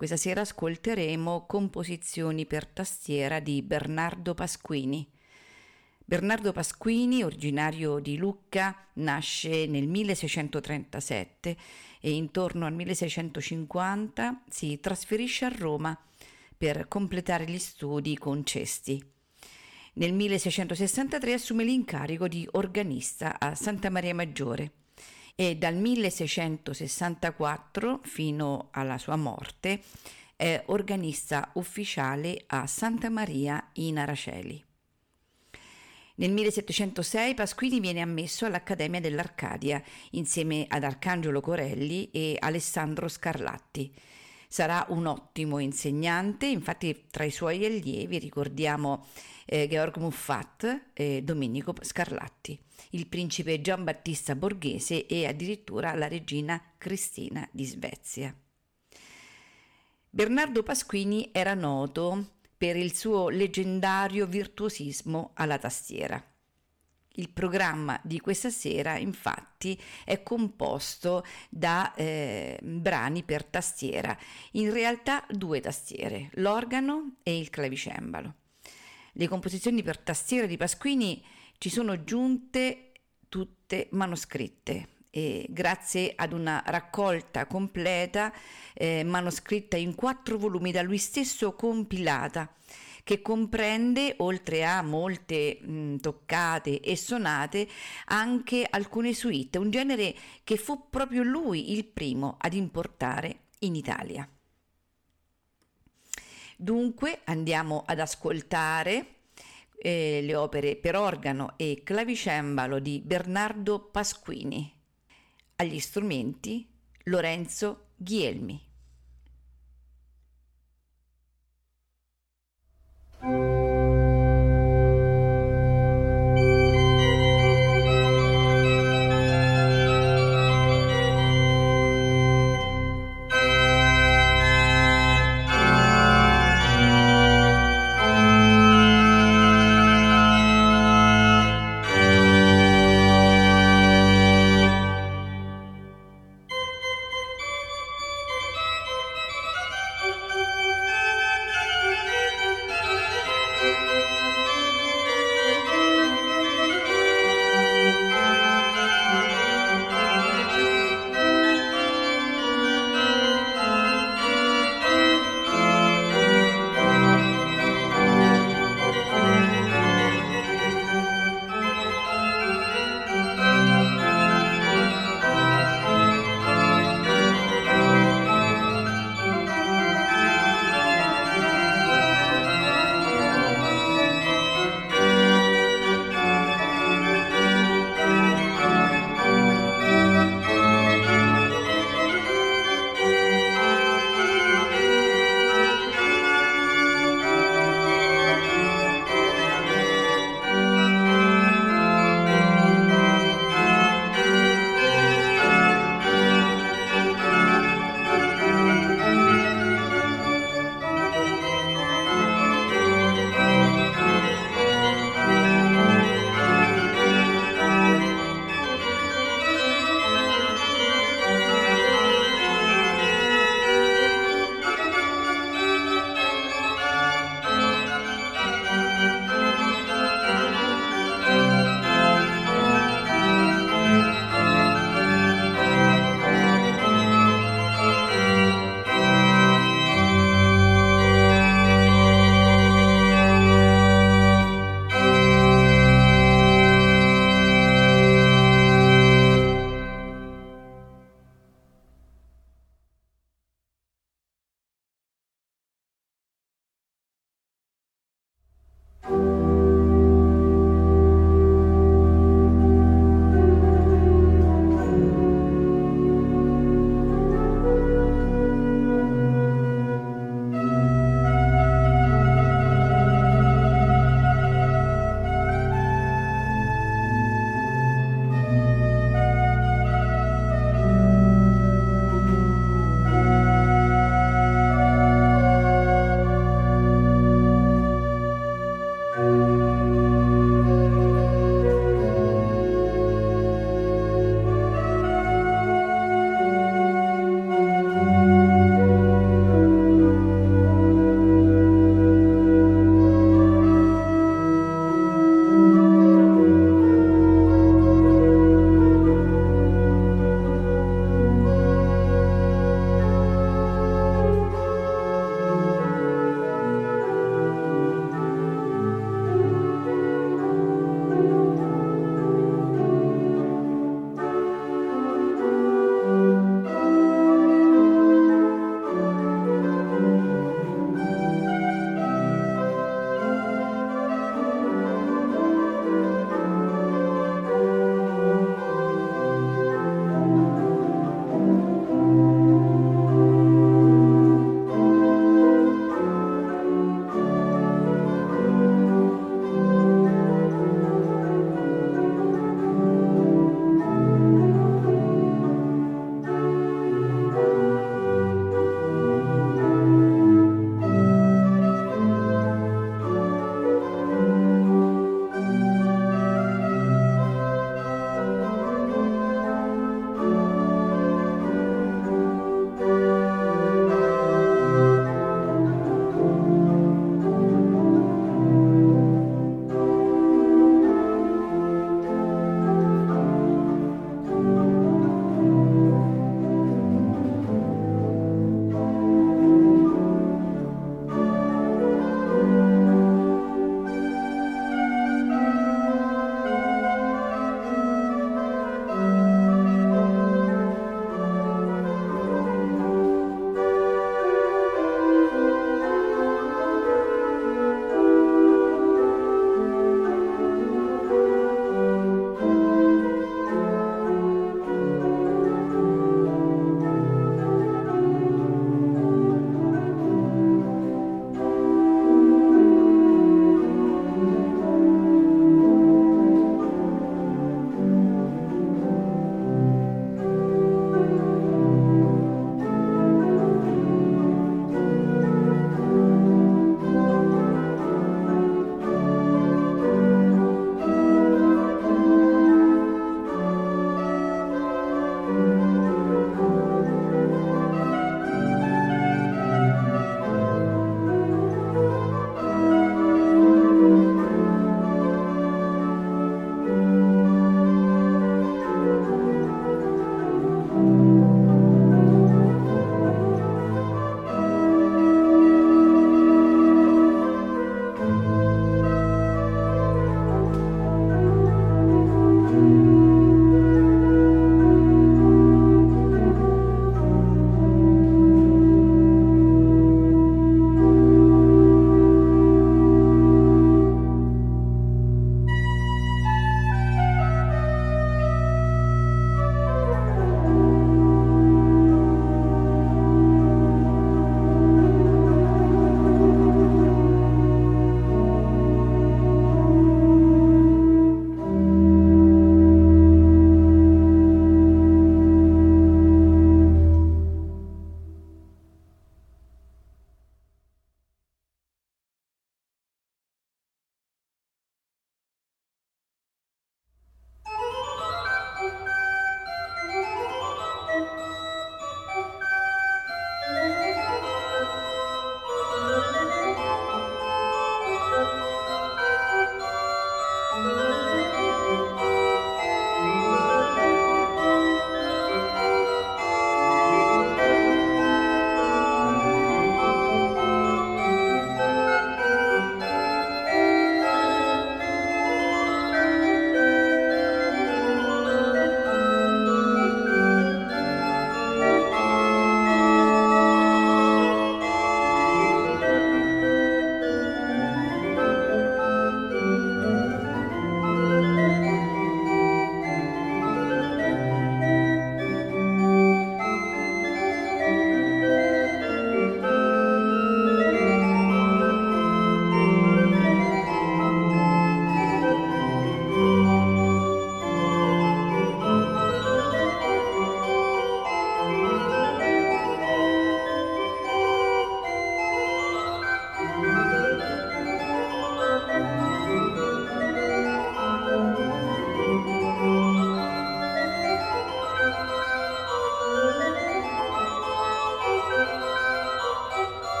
Questa sera ascolteremo composizioni per tastiera di Bernardo Pasquini. Bernardo Pasquini, originario di Lucca, nasce nel 1637 e intorno al 1650 si trasferisce a Roma per completare gli studi con Cesti. Nel 1663 assume l'incarico di organista a Santa Maria Maggiore e dal 1664 fino alla sua morte è organista ufficiale a Santa Maria in Araceli. Nel 1706 Pasquini viene ammesso all'Accademia dell'Arcadia insieme ad Arcangelo Corelli e Alessandro Scarlatti. Sarà un ottimo insegnante, infatti tra i suoi allievi ricordiamo eh, Georg Muffat e Domenico Scarlatti, il principe Giambattista Borghese e addirittura la regina Cristina di Svezia. Bernardo Pasquini era noto per il suo leggendario virtuosismo alla tastiera. Il programma di questa sera infatti è composto da eh, brani per tastiera, in realtà due tastiere, l'organo e il clavicembalo. Le composizioni per tastiera di Pasquini ci sono giunte tutte manoscritte e grazie ad una raccolta completa eh, manoscritta in quattro volumi da lui stesso compilata che comprende, oltre a molte mh, toccate e sonate, anche alcune suite, un genere che fu proprio lui il primo ad importare in Italia. Dunque andiamo ad ascoltare eh, le opere per organo e clavicembalo di Bernardo Pasquini. Agli strumenti Lorenzo Ghielmi.